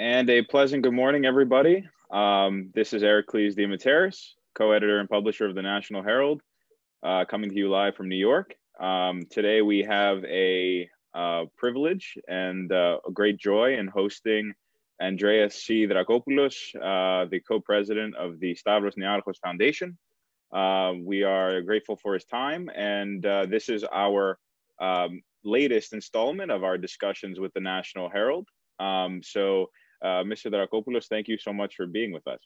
And a pleasant good morning, everybody. Um, this is Ericles Diamataris, co-editor and publisher of the National Herald, uh, coming to you live from New York. Um, today we have a uh, privilege and uh, a great joy in hosting Andreas C. Uh, the co-president of the Stavros Niarchos Foundation. Uh, we are grateful for his time, and uh, this is our um, latest installment of our discussions with the National Herald. Um, so uh, Mr. Dracopoulos, thank you so much for being with us.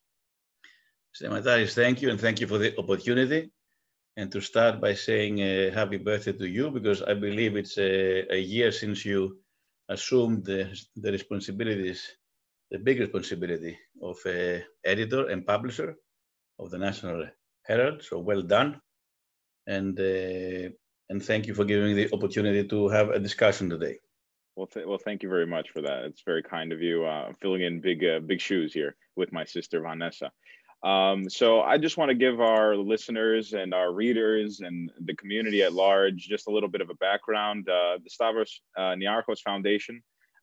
Stemataris, thank you, and thank you for the opportunity. And to start by saying uh, happy birthday to you, because I believe it's a, a year since you assumed the, the, responsibilities, the big responsibility of uh, editor and publisher of the National Herald. So well done. And, uh, and thank you for giving me the opportunity to have a discussion today. Well, th- well, thank you very much for that. It's very kind of you. Uh, filling in big, uh, big shoes here with my sister Vanessa. Um, so I just want to give our listeners and our readers and the community at large just a little bit of a background. Uh, the Stavros uh, Niarchos Foundation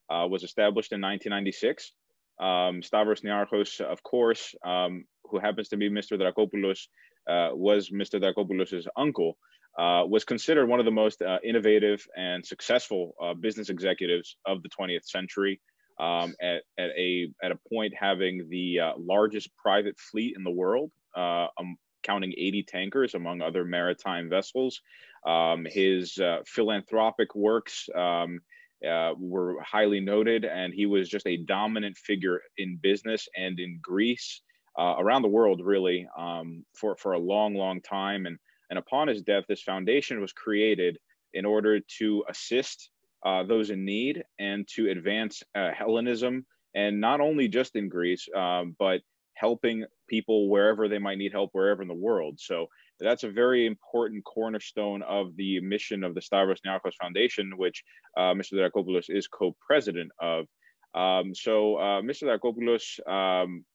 uh, was established in 1996. Um, Stavros Niarchos, of course, um, who happens to be Mr. Dracopoulos, uh, was Mr. Dracopoulos' uncle uh, was considered one of the most uh, innovative and successful uh, business executives of the 20th century. Um, at, at, a at a point having the uh, largest private fleet in the world, um, counting 80 tankers among other maritime vessels. Um, his uh, philanthropic works um, were highly noted, and he was just a dominant figure in business and in Greece. around the world, really, um, for for a long, long time, and and upon his death, this foundation was created in order to assist uh, those in need and to advance uh, Hellenism, and not only just in Greece, um, but helping people wherever they might need help, wherever in the world. So that's a very important cornerstone of the mission of the Stavros Niarchos Foundation, which uh, Mr. Dracopoulos is co-president of. Um, so, uh, Mr. Dracopoulos, um,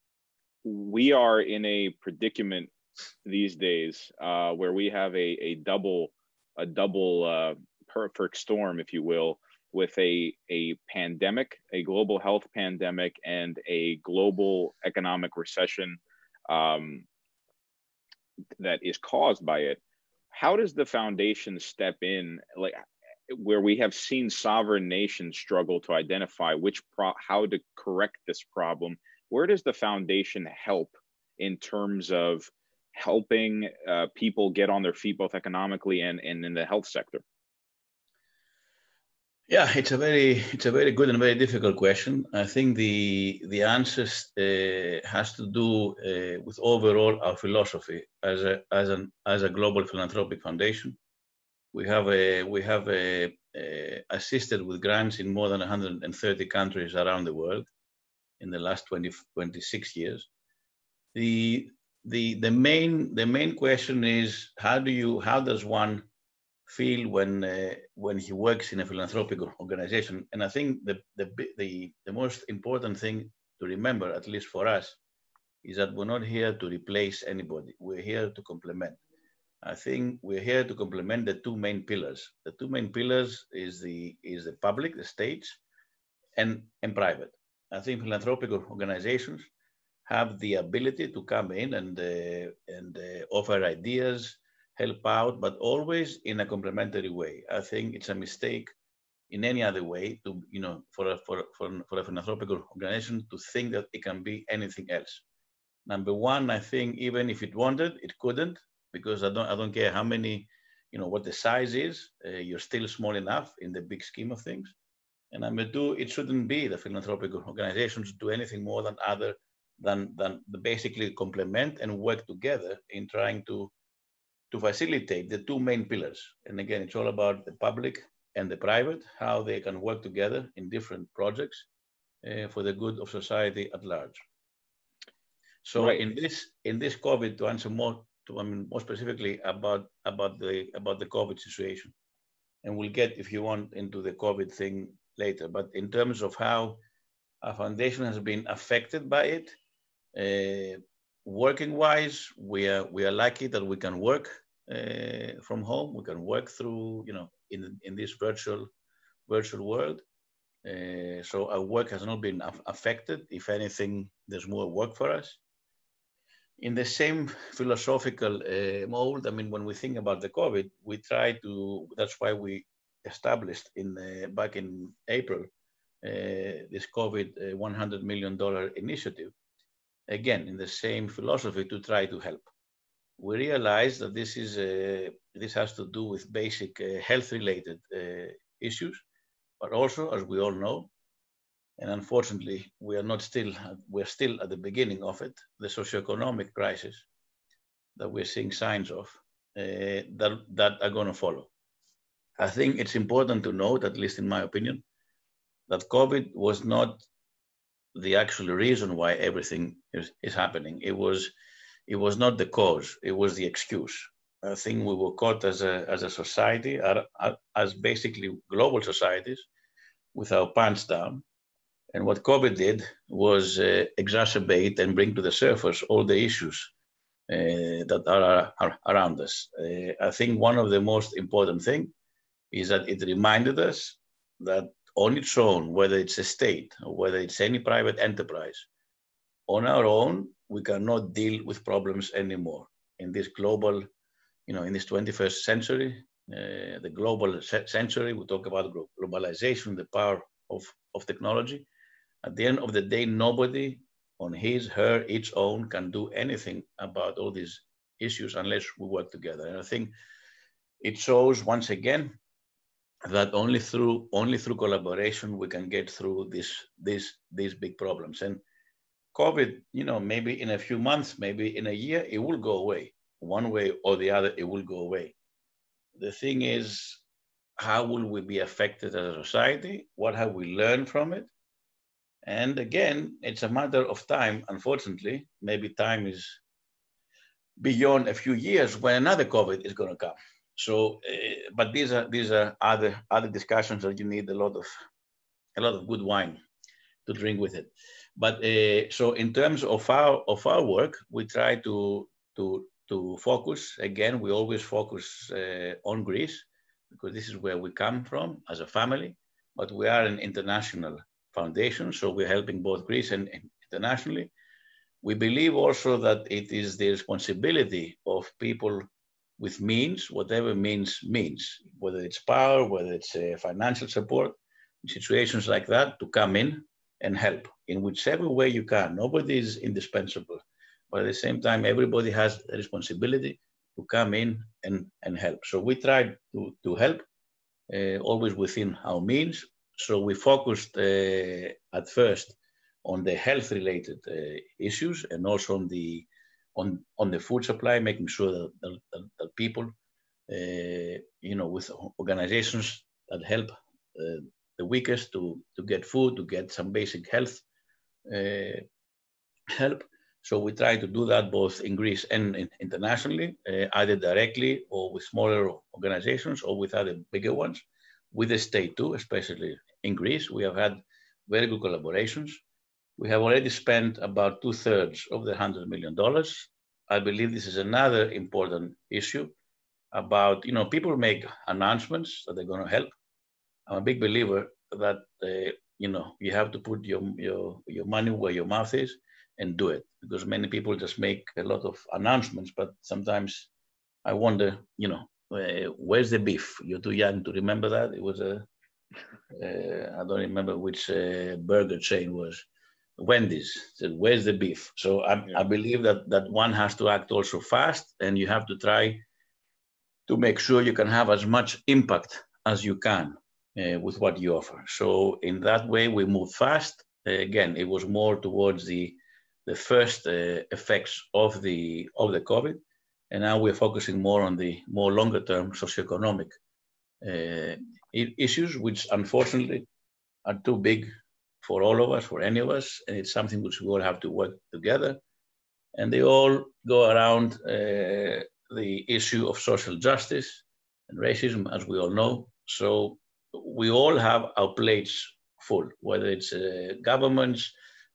we are in a predicament these days uh, where we have a, a double a double uh, perfect storm, if you will, with a a pandemic, a global health pandemic, and a global economic recession um, that is caused by it. How does the foundation step in, like where we have seen sovereign nations struggle to identify which pro- how to correct this problem? Where does the foundation help in terms of helping uh, people get on their feet both economically and, and in the health sector? Yeah, it's a very it's a very good and very difficult question. I think the the answer uh, has to do uh, with overall our philosophy as a as an as a global philanthropic foundation. We have a we have a, a assisted with grants in more than 130 countries around the world in the last 20 26 years. The the the main the main question is how do you how does one feel when uh, when he works in a philanthropic organization? And i think the, the the the most important thing to remember at least for us is that we're not here to replace anybody. We're here to complement. I think we're here to complement the two main pillars. The two main pillars is the is the public the states and and private. I think philanthropic organizations have the ability to come in and, uh, and uh, offer ideas, help out, but always in a complementary way. I think it's a mistake in any other way to, you know, for a, for, for, for a philanthropic organization to think that it can be anything else. Number one, I think even if it wanted, it couldn't, because I don't, I don't care how many, you know, what the size is, uh, you're still small enough in the big scheme of things. And number two, it shouldn't be the philanthropic organizations do anything more than other than, than basically complement and work together in trying to, to facilitate the two main pillars. And again, it's all about the public and the private, how they can work together in different projects uh, for the good of society at large. So right. in this in this COVID, to answer more to I mean more specifically about about the about the COVID situation, and we'll get if you want into the COVID thing later. But in terms of how our foundation has been affected by it, uh, working wise, we are we are lucky that we can work uh, from home. We can work through you know in in this virtual virtual world. Uh, so our work has not been affected. If anything, there's more work for us. In the same philosophical uh, mold, I mean, when we think about the COVID, we try to, that's why we established in back in April uh, this COVID uh, $100 million initiative, again, in the same philosophy to try to help. We realize that this, is, uh, this has to do with basic health-related issues, but also, as we all know, and unfortunately, we are not still, we're still at the beginning of it, the socioeconomic crisis that we're seeing signs of uh, that, that are going to follow. I think it's important to note, at least in my opinion, that COVID was not the actual reason why everything is, is happening. It was, it was not the cause, it was the excuse. I think we were caught as a, as a society, as basically global societies, with our pants down. And what COVID did was uh, exacerbate and bring to the surface all the issues uh, that are, are, around us. Uh, I think one of the most important thing is that it reminded us that on its own, whether it's a state or whether it's any private enterprise, on our own, we cannot deal with problems anymore. In this global, you know, in this 21st century, uh, the global century, we talk about globalization, the power of, of technology. At the end of the day, nobody on his, her, its own can do anything about all these issues unless we work together. And I think it shows once again that only through only through collaboration we can get through this these these big problems and covid you know maybe in a few months maybe in a year it will go away. One way or the other it will go away. The thing is how will we be affected as a society? What have we learned from it? And again it's a matter of time unfortunately. Maybe time is beyond a few years when another covid is going to come. So, uh, but these are these are other other discussions that you need a lot of a lot of good wine to drink with it. But uh, so in terms of our of our work, we try to to to focus again. We always focus uh, on Greece because this is where we come from as a family. But we are an international foundation, so we're helping both Greece and internationally. We believe also that it is the responsibility of people with means, whatever means means, whether it's power, whether it's uh, financial support, situations like that, to come in and help in whichever way you can. Nobody is indispensable, but at the same time, everybody has a responsibility to come in and, and help. So we tried to, to help, uh, always within our means. So we focused uh, at first on the health-related uh, issues and also on the on, on the food supply, making sure that, that, that people, uh, you know, with organizations that help uh, the weakest to, to get food, to get some basic health uh, help. So we try to do that both in Greece and in, internationally, uh, either directly or with smaller organizations or with other bigger ones. With the state too, especially in Greece, we have had very good collaborations. We have already spent about two thirds of the $100 million. I believe this is another important issue about, you know, people make announcements that they're going to help. I'm a big believer that, uh, you know, you have to put your, your, your money where your mouth is and do it because many people just make a lot of announcements, but sometimes I wonder, you know, uh, where's the beef? You're too young to remember that. It was a, uh, I don't remember which uh, burger chain was Wendy's said, "Where's the beef?" So I, yeah. I believe that that one has to act also fast, and you have to try to make sure you can have as much impact as you can uh, with what you offer. So in that way, we move fast. Uh, again, it was more towards the the first uh, effects of the of the COVID, and now we're focusing more on the more longer term socioeconomic uh, issues, which unfortunately are too big for all of us, for any of us, and it's something which we all have to work together. And they all go around uh, the issue of social justice and racism, as we all know. So we all have our plates full, whether it's uh, governments,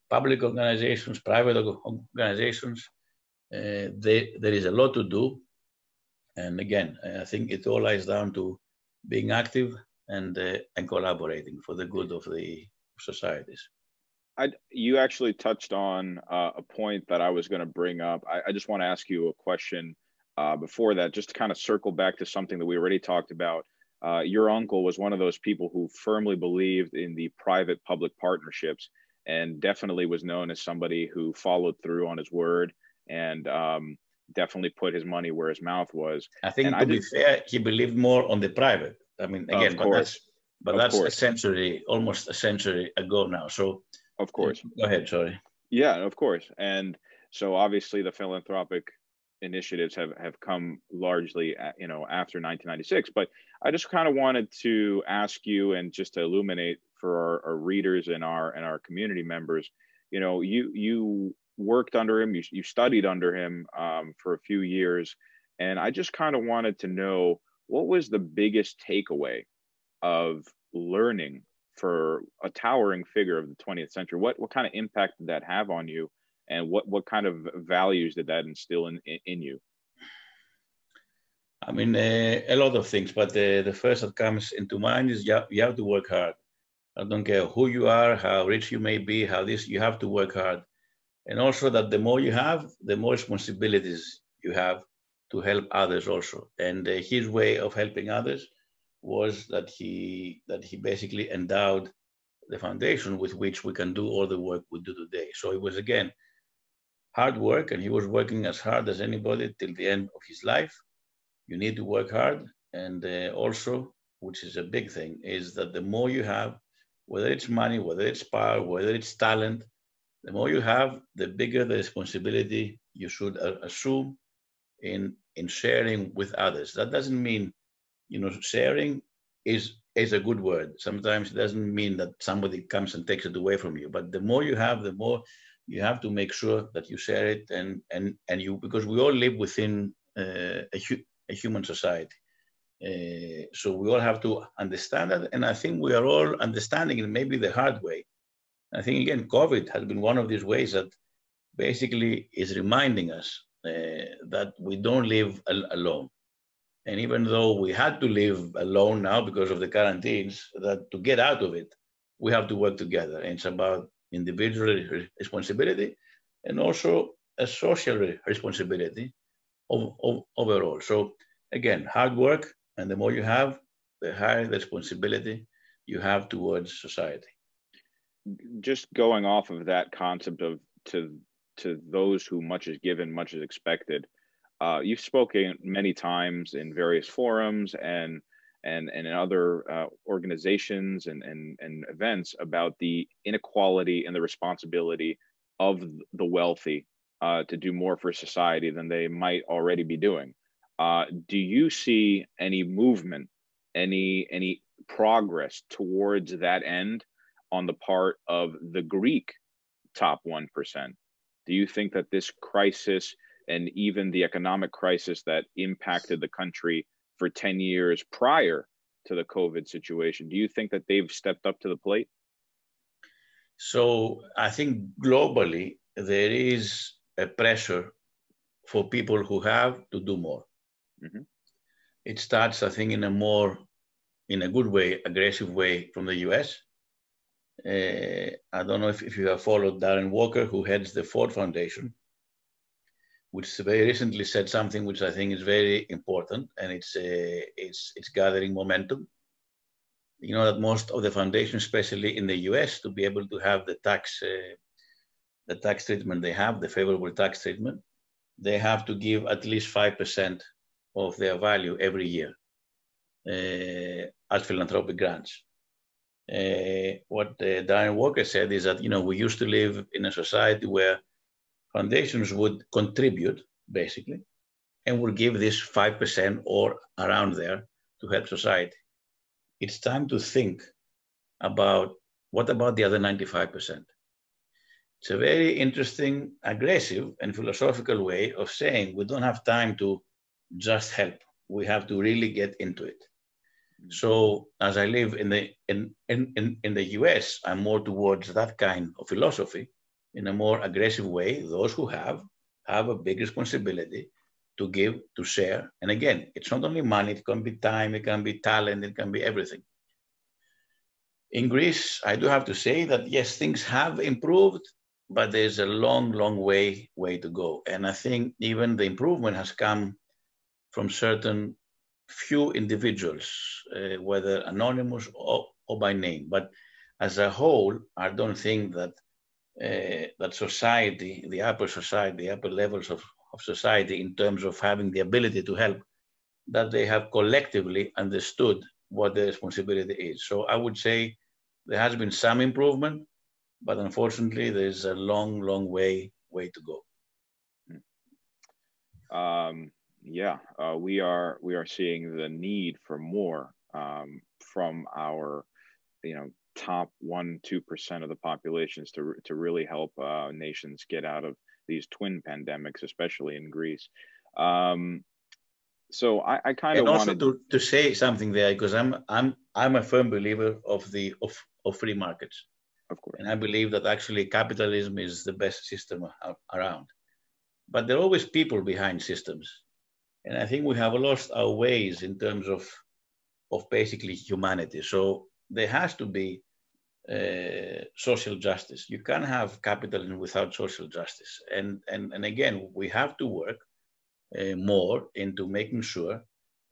public organizations, private organizations. Uh, they, there is a lot to do. And again, I think it all lies down to being active and uh, and collaborating for the good of the societies. I, you actually touched on uh, a point that I was going to bring up. I, I just want to ask you a question uh, before that, just to kind of circle back to something that we already talked about. Uh, your uncle was one of those people who firmly believed in the private public partnerships and definitely was known as somebody who followed through on his word and um, definitely put his money where his mouth was. I think and to I be fair, he believed more on the private. I mean, again, but that's, but that's a century, almost a century ago now. So, of course, go ahead. Sorry. Yeah, of course. And so, obviously, the philanthropic initiatives have have come largely, you know, after 1996. But I just kind of wanted to ask you, and just to illuminate for our, our readers and our and our community members, you know, you you worked under him, you, you studied under him um, for a few years. And I just kind of wanted to know what was the biggest takeaway of learning for a towering figure of the 20th century? What, what kind of impact did that have on you? And what, what kind of values did that instill in, in, in you? I mean, uh, a lot of things, but the, the first that comes into mind is you have, you have to work hard. I don't care who you are, how rich you may be, how this, you have to work hard and also that the more you have, the more responsibilities you have to help others also. And uh, his way of helping others was that he that he basically endowed the foundation with which we can do all the work we do today. So it was again hard work, and he was working as hard as anybody till the end of his life. You need to work hard, and uh, also, which is a big thing, is that the more you have, whether it's money, whether it's power, whether it's talent, the more you have, the bigger the responsibility you should assume in in sharing with others. That doesn't mean, you know, sharing is is a good word. Sometimes it doesn't mean that somebody comes and takes it away from you. But the more you have, the more you have to make sure that you share it and and and you because we all live within uh, a, a human society. Uh, so we all have to understand that, and I think we are all understanding it maybe the hard way I think again, COVID has been one of these ways that basically is reminding us uh, that we don't live al- alone. And even though we had to live alone now because of the quarantines, that to get out of it, we have to work together. And it's about individual responsibility and also a social responsibility of, of, overall. So again, hard work, and the more you have, the higher the responsibility you have towards society just going off of that concept of to to those who much is given, much is expected. Uh, you've spoken many times in various forums and and and in other uh, organizations and, and and events about the inequality and the responsibility of the wealthy uh, to do more for society than they might already be doing. Uh, do you see any movement, any any progress towards that end on the part of the Greek top 1%? Do you think that this crisis and even the economic crisis that impacted the country for 10 years prior to the COVID situation, do you think that they've stepped up to the plate? So I think globally, there is a pressure for people who have to do more. Mm-hmm. It starts, I think, in a more, in a good way, aggressive way from the US. Uh, I don't know if, if you have followed Darren Walker, who heads the Ford Foundation, which very recently said something which I think is very important, and it's uh, it's it's gathering momentum. You know that most of the foundations, especially in the U.S., to be able to have the tax uh, the tax treatment they have, the favorable tax treatment, they have to give at least five percent of their value every year uh, as philanthropic grants uh, what uh, Darren Walker said is that you know we used to live in a society where foundations would contribute basically and would give this 5% or around there to help society. It's time to think about what about the other 95%? It's a very interesting, aggressive, and philosophical way of saying we don't have time to just help. We have to really get into it. Mm-hmm. So as I live in the in, in, in the US, I'm more towards that kind of philosophy in a more aggressive way. Those who have have a big responsibility to give, to share. And again, it's not only money, it can be time, it can be talent, it can be everything. In Greece, I do have to say that yes, things have improved, but there's a long, long way way to go. And I think even the improvement has come from certain few individuals, uh, whether anonymous or, or by name. But as a whole, I don't think that uh, that society, the upper society, the upper levels of, of society, in terms of having the ability to help, that they have collectively understood what the responsibility is. So I would say there has been some improvement, but unfortunately, there's a long, long way way to go. Um, yeah, uh, we are we are seeing the need for more um, from our, you know, top one two percent of the populations to to really help uh, nations get out of these twin pandemics, especially in Greece. Um, so I, I kind of also wanted to, to say something there because I'm I'm I'm a firm believer of the of, of free markets. Of course. And I believe that actually capitalism is the best system around. But there are always people behind systems. And I think we have lost our ways in terms of, of basically humanity. So there has to be uh, social justice. You can't have capitalism without social justice. And, and, and again, we have to work uh, more into making sure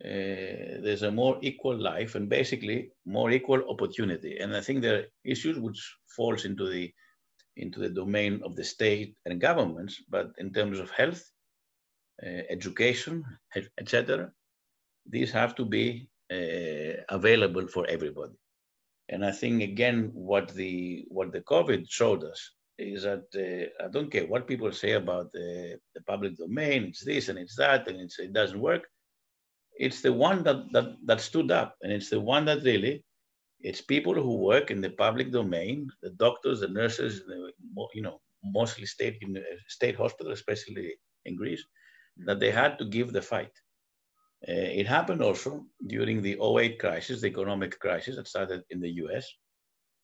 uh, there's a more equal life and basically more equal opportunity. And I think there are issues which falls into the into the domain of the state and governments, but in terms of health, uh, education, etc., these have to be uh, available for everybody. And I think again, what the what the COVID showed us is that uh, I don't care what people say about the, the public domain, it's this and it's that, and it's, it doesn't work. It's the one that, that, that stood up and it's the one that really it's people who work in the public domain the doctors the nurses the, you know mostly state in state hospital especially in greece that they had to give the fight. uh, it happened also during the 08 crisis the economic crisis that started in the us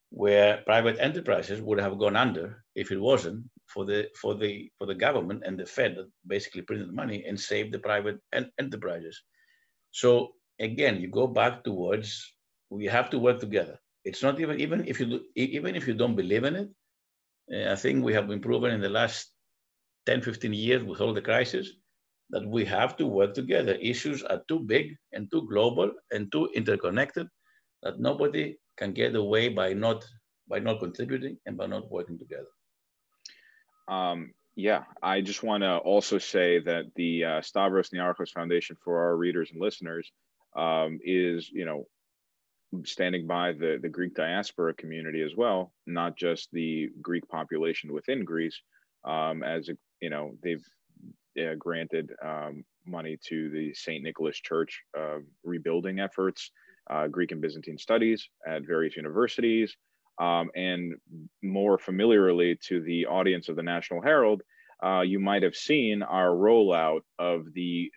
where private enterprises would have gone under if it wasn't for the for the for the government and the fed that basically printed money and saved the private en- enterprises so again, you go back towards we have to work together. It's not even even if you even if you don't believe in it. Uh, I think we have been proven in the last 10, 15 years with all the crises that we have to work together. Issues are too big and too global and too interconnected that nobody can get away by not by not contributing and by not working together. Um, yeah, I just want to also say that the uh, Stavros Niarchos Foundation for our readers and listeners um, is, you know, standing by the, the Greek diaspora community as well, not just the Greek population within Greece, um, as, you know, they've uh, granted um, money to the St. Nicholas Church uh, rebuilding efforts, uh, Greek and Byzantine studies at various universities, um, and more familiarly to the audience of the National Herald, uh, you might have seen our rollout of the,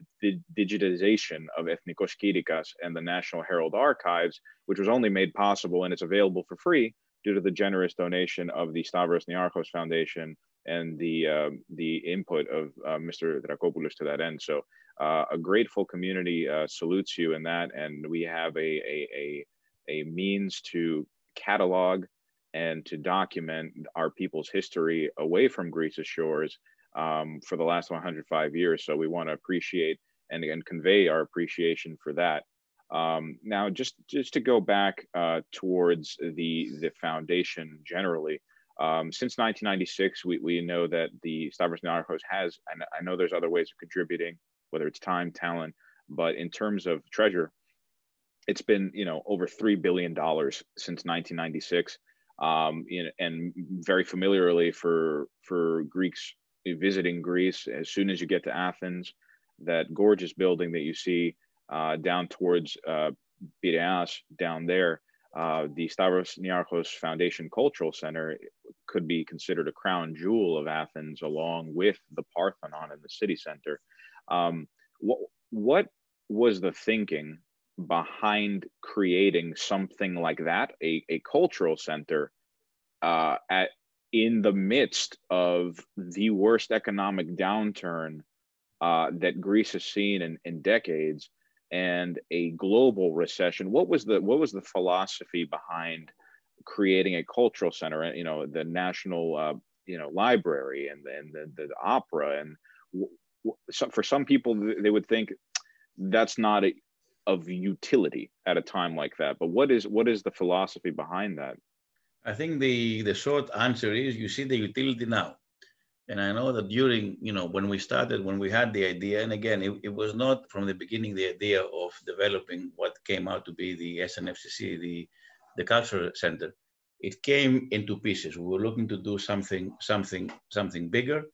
digitization of Ethnikos Kirikas and the National Herald archives, which was only made possible and it's available for free due to the generous donation of the Stavros Niarchos Foundation and the uh, the input of uh, Mr. Dracopoulos to that end. So uh, a grateful community uh, salutes you in that, and we have a, a, a, a means to catalog and to document our people's history away from Greece's shores um, for the last 105 years. So we want to appreciate and, and convey our appreciation for that. Um, now, just just to go back uh, towards the the foundation generally, um, since 1996, we, we know that the Stavros Niarchos has, and I know there's other ways of contributing, whether it's time, talent, but in terms of treasure, it's been you know over three billion dollars since 1996 um, in, and very familiarly for for Greeks visiting Greece. As soon as you get to Athens, that gorgeous building that you see uh, down towards uh, Piraeus down there, uh, the Stavros Niarchos Foundation Cultural Center could be considered a crown jewel of Athens, along with the Parthenon in the city center. Um, what what was the thinking behind creating something like that, a, a cultural center uh, at in the midst of the worst economic downturn uh, that Greece has seen in, in decades and a global recession. What was the what was the philosophy behind creating a cultural center, you know, the national, uh, you know, library and, and the, the, opera. And so for some people, they would think that's not a, of utility at a time like that. But what is what is the philosophy behind that? I think the the short answer is you see the utility now. And I know that during, you know, when we started, when we had the idea, and again, it, it was not from the beginning the idea of developing what came out to be the SNFCC, the, the cultural center. It came into pieces. We were looking to do something, something, something bigger.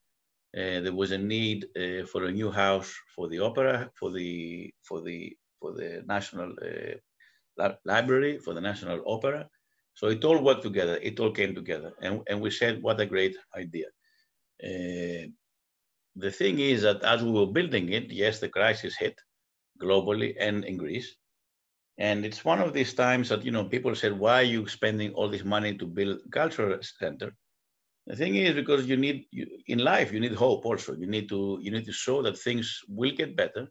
Uh, there was a need uh, for a new house for the opera, for the for the for the national uh, library, for the national opera. So it all worked together. It all came together, and and we said, what a great idea. Uh, the thing is that as we were building it, yes, the crisis hit globally and in Greece. And it's one of these times that, you know, people said, why are you spending all this money to build cultural center? The thing is because you need, you, in life, you need hope also. You need to, you need to show that things will get better.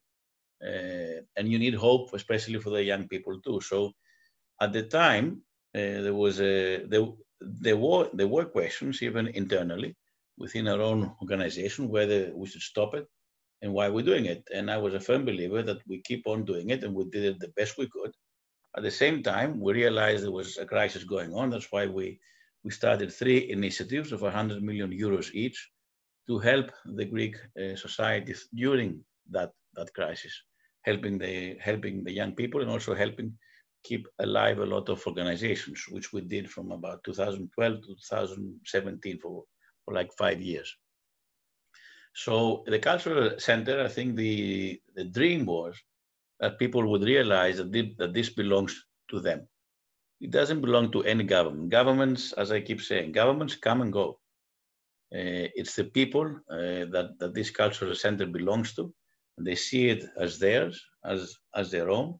Uh, and you need hope, especially for the young people too. So at the time, uh, there was a, there, there, were, there were questions even internally within our own organization whether we should stop it and why we're doing it. And I was a firm believer that we keep on doing it and we did it the best we could. At the same time, we realized there was a crisis going on. That's why we, we started three initiatives of 100 million euros each to help the Greek uh, society during that, that crisis, helping the, helping the young people and also helping keep alive a lot of organizations, which we did from about 2012 to 2017 for for like five years. So the cultural center, I think the, the dream was that people would realize that, this, that this belongs to them. It doesn't belong to any government. Governments, as I keep saying, governments come and go. Uh, it's the people uh, that, that this cultural center belongs to. They see it as theirs, as, as their own,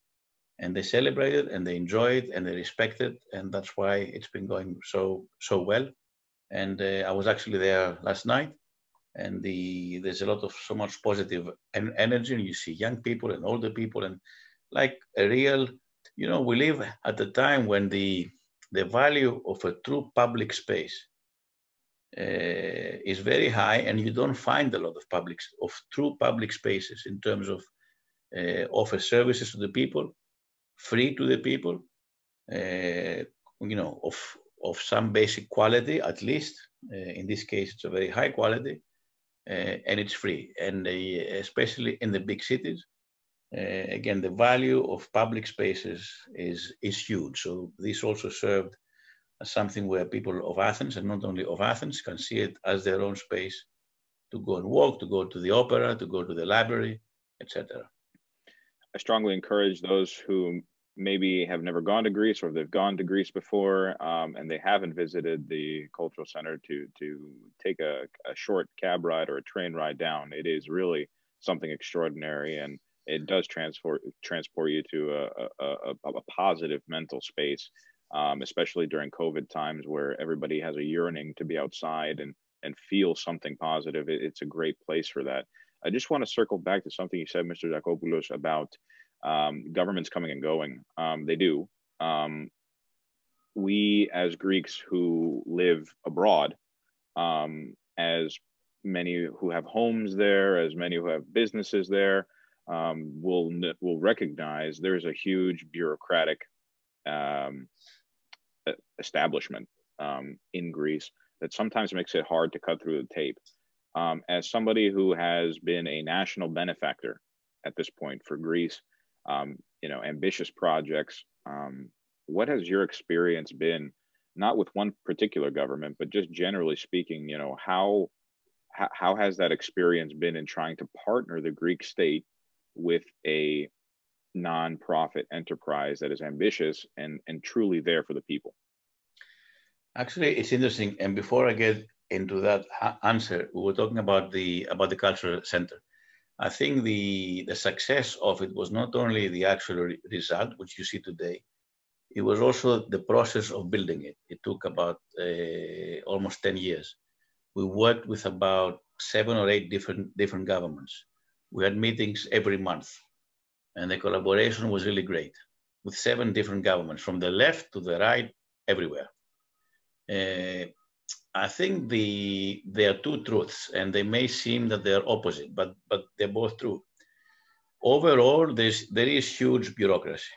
and they celebrate it and they enjoy it and they respect it. And that's why it's been going so, so well. And uh, I was actually there last night, and the there's a lot of so much positive en- energy, and you see young people and older people, and like a real, you know, we live at a time when the the value of a true public space uh, is very high, and you don't find a lot of public of true public spaces in terms of uh, offer services to the people, free to the people, uh, you know, of of some basic quality, at least. Uh, in this case, it's a very high quality, uh, and it's free. And especially in the big cities, uh, again, the value of public spaces is, is huge. So this also served as something where people of Athens, and not only of Athens, can see it as their own space to go and walk, to go to the opera, to go to the library, etc. I strongly encourage those who maybe have never gone to Greece or they've gone to Greece before um, and they haven't visited the cultural center to to take a, a short cab ride or a train ride down. It is really something extraordinary and it does transport transport you to a, a, a, positive mental space, um, especially during COVID times where everybody has a yearning to be outside and and feel something positive. It, it's a great place for that. I just want to circle back to something you said, Mr. Dracopoulos, about um, governments coming and going. Um, they do. Um, we, as Greeks who live abroad, um, as many who have homes there, as many who have businesses there, um, will will recognize there's a huge bureaucratic um, establishment in Greece that sometimes makes it hard to cut through the tape. as somebody who has been a national benefactor at this point for Greece, um, you know, ambitious projects. Um, what has your experience been, not with one particular government, but just generally speaking, you know, how, how, how has that experience been in trying to partner the Greek state with a non-profit enterprise that is ambitious and, and truly there for the people? Actually, it's interesting. And before I get into that answer, we were talking about the about the cultural center. I think the, the success of it was not only the actual re result, which you see today, it was also the process of building it. It took about uh, almost 10 years. We worked with about seven or eight different, different governments. We had meetings every month, and the collaboration was really great with seven different governments from the left to the right, everywhere. Uh, I think the there are two truths, and they may seem that they are opposite, but but they're both true. Overall, there's there is huge bureaucracy,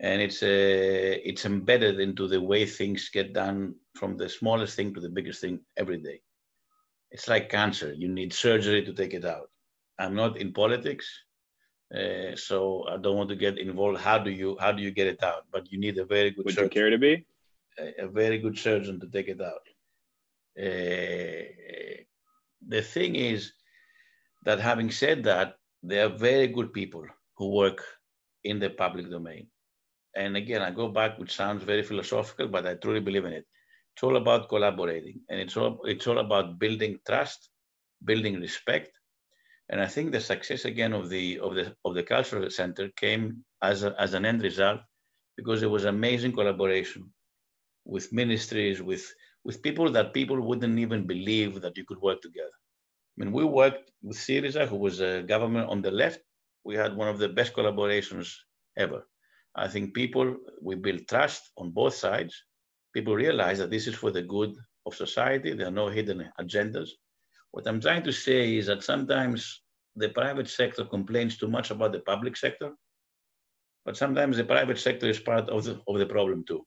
and it's uh, it's embedded into the way things get done from the smallest thing to the biggest thing every day. It's like cancer; you need surgery to take it out. I'm not in politics, uh, so I don't want to get involved. How do you how do you get it out? But you need a very good. Would surgeon, you care to be? A, very good surgeon to take it out. Uh, the thing is that having said that, there are very good people who work in the public domain. And again, I go back, which sounds very philosophical, but I truly believe in it. It's all about collaborating, and it's all it's all about building trust, building respect, and I think the success again of the of the of the cultural center came as a, as an end result because there was amazing collaboration with ministries, with with people that people wouldn't even believe that you could work together. I mean, we worked with Syriza, who was a government on the left. We had one of the best collaborations ever. I think people, we build trust on both sides. People realize that this is for the good of society. There are no hidden agendas. What I'm trying to say is that sometimes the private sector complains too much about the public sector, but sometimes the private sector is part of the, of the problem too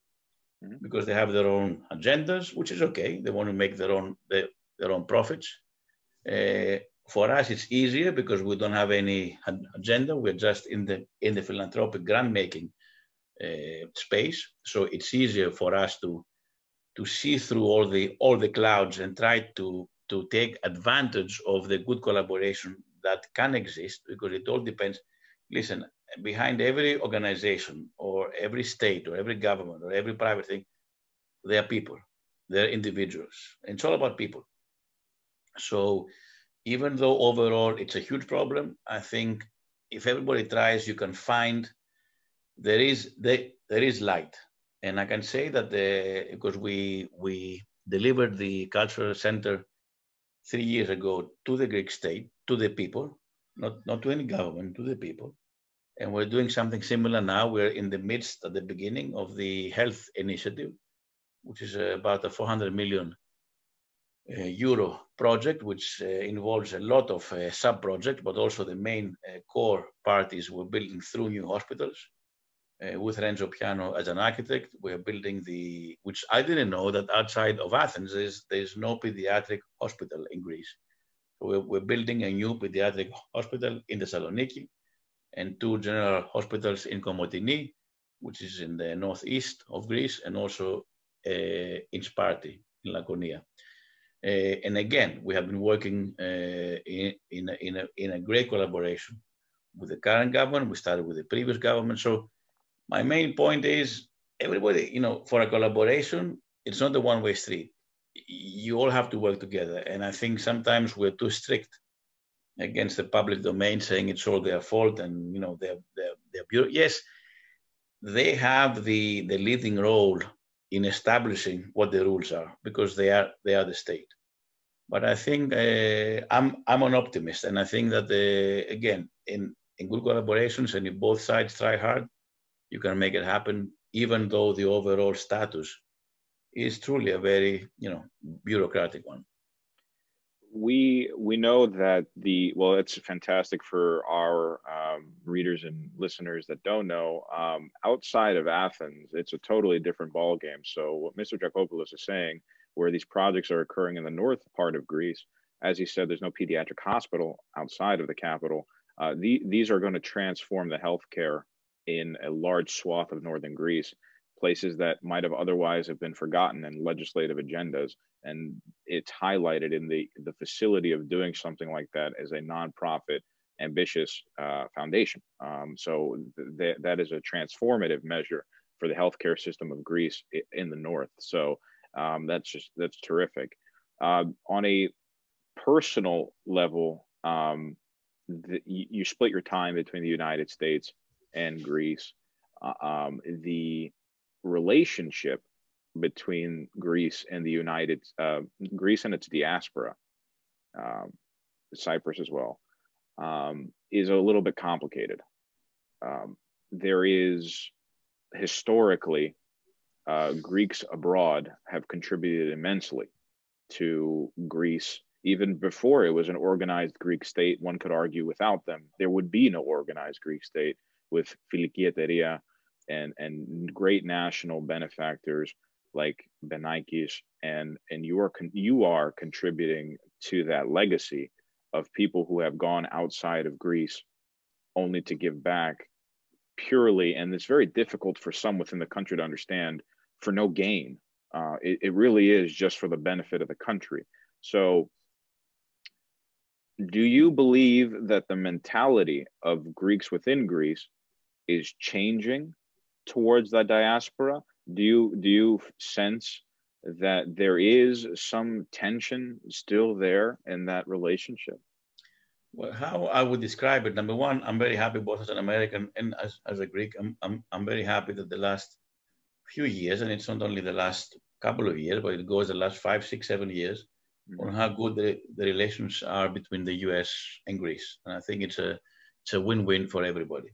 mm-hmm. because they have their own agendas, which is okay. They want to make their own their, their own profits. Uh, for us, it's easier because we don't have any agenda. We're just in the in the philanthropic grant making uh, space, so it's easier for us to to see through all the all the clouds and try to to take advantage of the good collaboration that can exist because it all depends. Listen, behind every organization or every state or every government or every private thing, there are people, there are individuals. It's all about people. So even though overall it's a huge problem, I think if everybody tries, you can find there is there, there is light. And I can say that the, because we we delivered the cultural center three years ago to the Greek state, to the people, not, not to any government, to the people. And we're doing something similar now. We're in the midst, at the beginning of the health initiative, which is about a 400 million uh, euro project, which uh, involves a lot of uh, sub-projects, but also the main core parties we're building through new hospitals. Uh, with Renzo Piano as an architect, we're building the, which I didn't know that outside of Athens, there's, there's no pediatric hospital in Greece. We're, we're building a new pediatric hospital in Thessaloniki and two general hospitals in Komotini, which is in the northeast of Greece, and also uh, in Sparti, in Laconia. Uh, and again, we have been working uh, in, in, a, in, a, in a great collaboration with the current government. We started with the previous government. So my main point is everybody, you know, for a collaboration, it's not a one-way street you all have to work together. And I think sometimes we're too strict against the public domain, saying it's all their fault and you know they're they're, they're yes, they have the the leading role in establishing what the rules are because they are they are the state. But I think uh, I'm I'm an optimist, and I think that the, again in in good collaborations and if both sides try hard, you can make it happen. Even though the overall status is truly a very you know bureaucratic one we we know that the well it's fantastic for our um, readers and listeners that don't know um, outside of athens it's a totally different ball game so what mr Dracopoulos is saying where these projects are occurring in the north part of greece as he said there's no pediatric hospital outside of the capital. Uh, the, these are going to transform the healthcare in a large swath of northern greece places that might have otherwise have been forgotten in legislative agendas and it's highlighted in the the facility of doing something like that as a nonprofit ambitious uh, foundation. Um, so th- that is a transformative measure for the healthcare system of greece in the north. So um, that's just that's terrific. Uh, on a personal level um, the, you, split your time between the united states and greece. Uh, um, the relationship between Greece and the United uh, Greece and its diaspora, um, Cyprus as well, um, is a little bit complicated. Um, there is historically uh, Greeks abroad have contributed immensely to Greece. Even before it was an organized Greek state, one could argue without them, there would be no organized Greek state with Filiki Eteria and, and great national benefactors like Benakis, and, and you, are con- you are contributing to that legacy of people who have gone outside of Greece only to give back purely, and it's very difficult for some within the country to understand, for no gain. Uh, it, it really is just for the benefit of the country. So, do you believe that the mentality of Greeks within Greece is changing towards the diaspora? Do you do you sense that there is some tension still there in that relationship? Well, how I would describe it, number one, I'm very happy both as an American and as, as a Greek. I'm, I'm, I'm very happy that the last few years, and it's not only the last couple of years, but it goes the last five, six, seven years, mm-hmm. on how good the, the relations are between the US and Greece. And I think it's a, it's a win-win for everybody.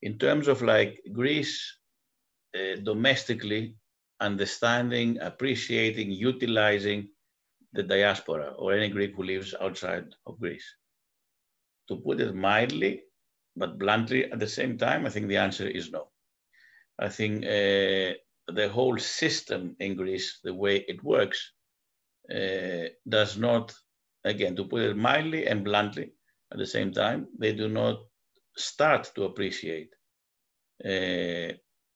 In terms of like Greece uh, domestically, understanding, appreciating, utilizing the diaspora or any Greek who lives outside of Greece to put it mildly, but bluntly at the same time, I think the answer is no. I think uh, the whole system in Greece, the way it works, uh, does not, again, to put it mildly and bluntly at the same time, they do not start to appreciate uh,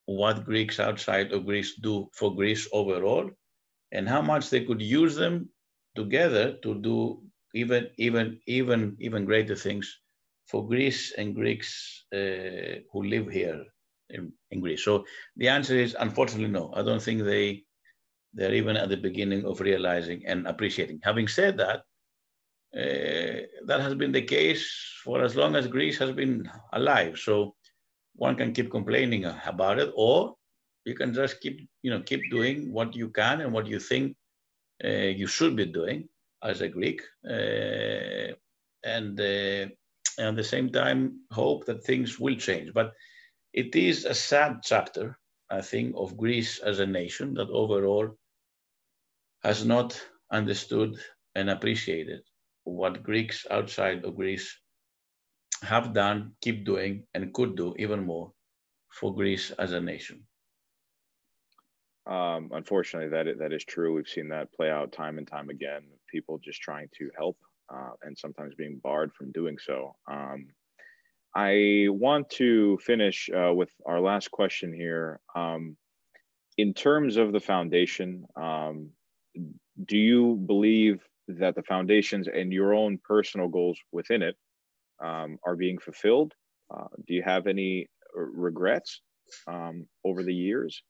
what Greeks outside of Greece do for Greece overall and how much they could use them together to do even even even even greater things for Greece and Greeks uh, who live here in, in, Greece. So the answer is unfortunately no. I don't think they they're even at the beginning of realizing and appreciating. Having said that, uh, that has been the case for as long as Greece has been alive. So one can keep complaining about it, or you can just keep you know keep doing what you can and what you think uh, you should be doing as a Greek, uh, and, uh, at the same time hope that things will change. But it is a sad chapter, I think, of Greece as a nation that overall has not understood and appreciated what Greeks outside of Greece have done, keep doing, and could do even more for Greece as a nation. Um, unfortunately, that is, that is true. We've seen that play out time and time again. People just trying to help uh, and sometimes being barred from doing so. Um, I want to finish uh, with our last question here. Um, in terms of the foundation, um, do you believe that the foundations and your own personal goals within it um, are being fulfilled? Uh, do you have any regrets um, over the years?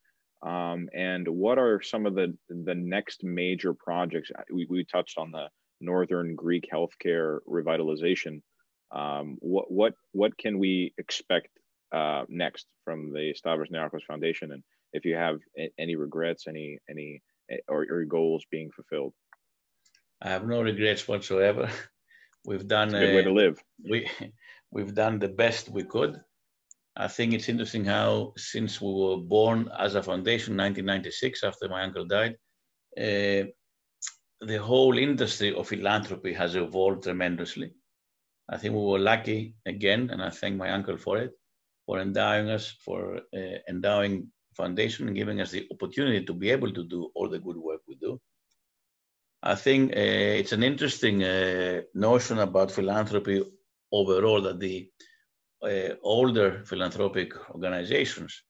Um, and what are some of the the next major projects? We, we touched on the Northern Greek healthcare revitalization. Um, what what what can we expect uh, next from the Stavros Niarchos Foundation? And if you have any regrets, any any or, or goals being fulfilled? I have no regrets whatsoever. We've done a good way to live. We we've done the best we could. I think it's interesting how, since we were born as a foundation, 1996, after my uncle died, uh, the whole industry of philanthropy has evolved tremendously. I think we were lucky again, and I thank my uncle for it, for endowing us, for uh, endowing foundation and giving us the opportunity to be able to do all the good work we. I think uh, it's an interesting uh, notion about philanthropy overall that the uh, older philanthropic organizations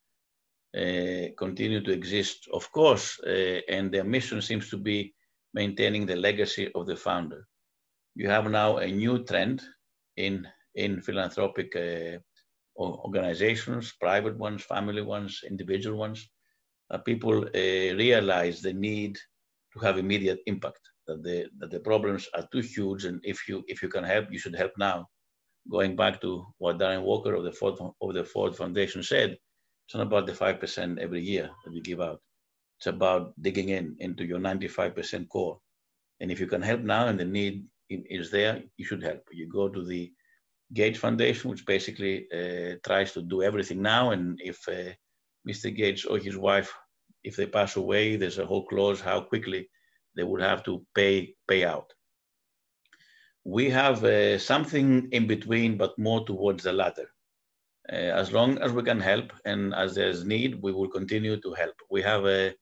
uh, continue to exist, of course, uh, and their mission seems to be maintaining the legacy of the founder. You have now a new trend in, in philanthropic organizations, private ones, family ones, individual ones. people realize the need to have immediate impact that the that the problems are too huge and if you if you can help you should help now going back to what Darren Walker of the Ford, of the Ford Foundation said, it's not about the 5% every year that you give out. It's about digging in into your 95% core. And if you can help now and the need is there, you should help. You go to the Gates Foundation, which basically uh, tries to do everything now. And if uh, Mr. Gates or his wife if they pass away, there's a whole clause how quickly they would have to pay pay out. We have uh, something in between, but more towards the latter. Uh, as long as we can help and as there's need, we will continue to help. We have a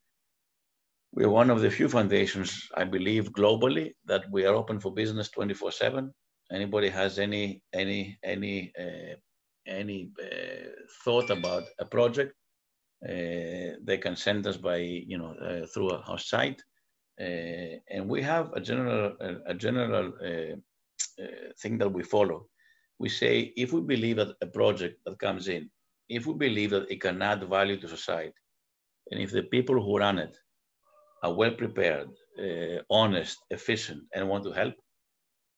we're one of the few foundations, I believe, globally that we are open for business 24/7. Anybody has any any any uh, any uh, thought about a project, they can send us by you know uh, through our site, uh, and we have a general a, general uh, thing that we follow. We say if we believe that a project that comes in, if we believe that it can add value to society, and if the people who run it are well prepared, uh, honest, efficient, and want to help,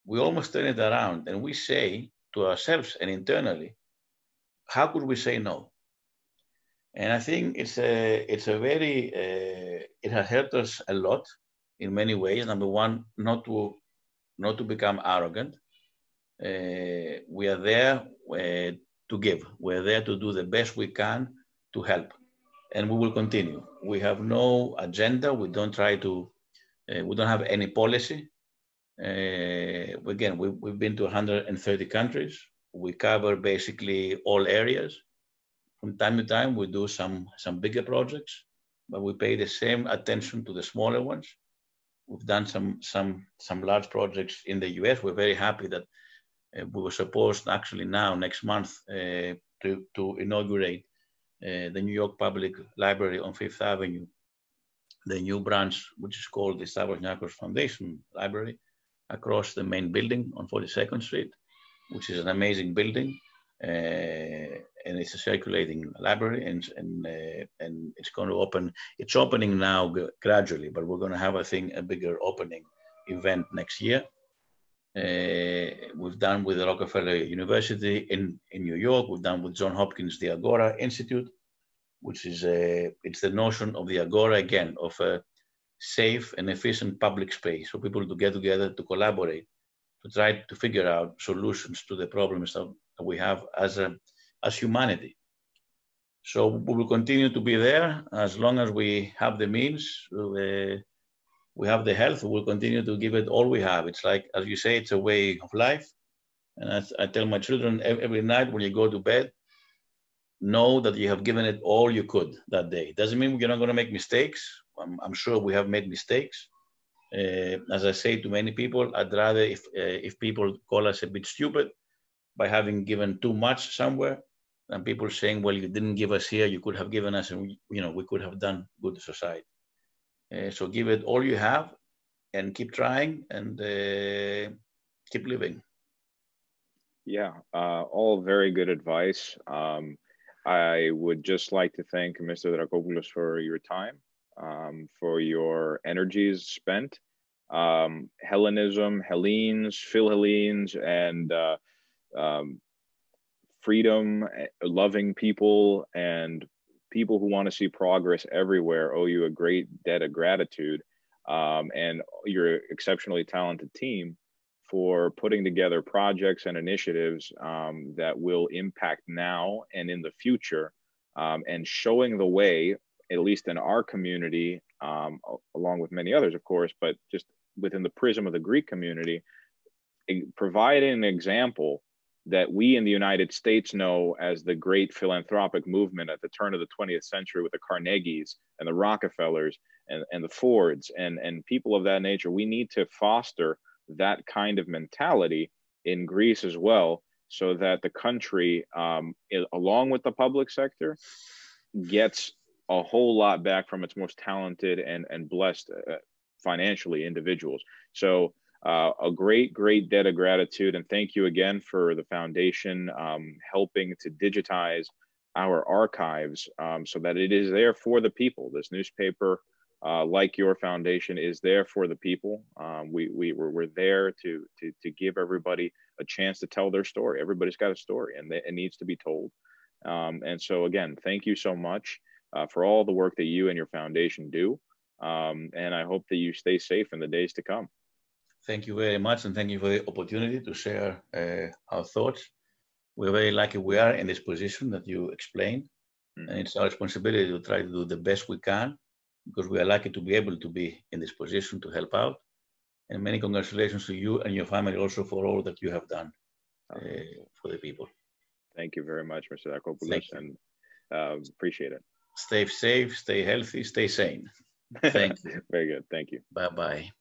we almost turn it around and we say to ourselves and internally, how could we say no? And I think it's a it's a very uh, it has helped us a lot in many ways. Number one, not to not to become arrogant. Uh, we are there uh, to give. We're there to do the best we can to help and we will continue. We have no agenda. We don't try to, uh, we don't have any policy. Uh, again, we, we've been to 130 countries. We cover basically all areas. From time to time, we do some, some bigger projects, but we pay the same attention to the smaller ones. We've done some, some, some large projects in the US. We're very happy that uh, we were supposed actually now, next month, uh, to, to inaugurate uh, the New York Public Library on Fifth Avenue, the new branch, which is called the Stavros Niarchos Foundation Library, across the main building on 42nd Street, which is an amazing building. Uh, and it's a circulating library and and uh, and it's going to open it's opening now gradually but we're going to have i think a bigger opening event next year uh, we've done with the Rockefeller University in, in New York. We've done with John Hopkins, the Agora Institute, which is a, it's the notion of the Agora again, of a safe and efficient public space for people to get together, to collaborate, to try to figure out solutions to the problems that we have as, a, as humanity. So we will continue to be there as long as we have the means. Uh, we have the health, we'll continue to give it all we have. It's like, as you say, it's a way of life. And as I tell my children every night when you go to bed, know that you have given it all you could that day. Doesn't mean you're not going to make mistakes. I'm, I'm, sure we have made mistakes. Uh, as I say to many people, I'd rather if uh, if people call us a bit stupid by having given too much somewhere, and people saying, "Well, you didn't give us here. You could have given us, and we, you know, we could have done good society." Uh, so give it all you have and keep trying and uh, keep living. Yeah, uh, all very good advice. Um, I would just like to thank Mr. Dracopoulos for your time, um, for your energies spent. Um, Hellenism, Hellenes, Philhellenes, and uh, um, freedom, eh, loving people, and people who want to see progress everywhere owe you a great debt of gratitude um, and your exceptionally talented team for putting together projects and initiatives um, that will impact now and in the future um, and showing the way at least in our community um, along with many others of course but just within the prism of the greek community providing an example that we in the United States know as the great philanthropic movement at the turn of the 20th century with the Carnegies and the Rockefellers and, and the Fords and, and people of that nature. We need to foster that kind of mentality in Greece as well so that the country, um, along with the public sector, gets a whole lot back from its most talented and, and blessed uh, financially individuals. So uh, a great, great debt of gratitude. And thank you again for the foundation um, helping to digitize our archives um, so that it is there for the people. This newspaper, uh, like your foundation, is there for the people. Um, we, we, we're, we're there to, to, to give everybody a chance to tell their story. Everybody's got a story and it needs to be told. Um, and so, again, thank you so much uh, for all the work that you and your foundation do. Um, and I hope that you stay safe in the days to come. Thank you very much, and thank you for the opportunity to share uh, our thoughts. We're very lucky we are in this position that you explained, mm. and it's our responsibility to try to do the best we can because we are lucky to be able to be in this position to help out. And many congratulations to you and your family also for all that you have done uh, for the people. Thank you very much, Mr. Dracopoulos, and uh, appreciate it. Stay safe, stay healthy, stay sane. Thank you. very good. Thank you. Bye bye.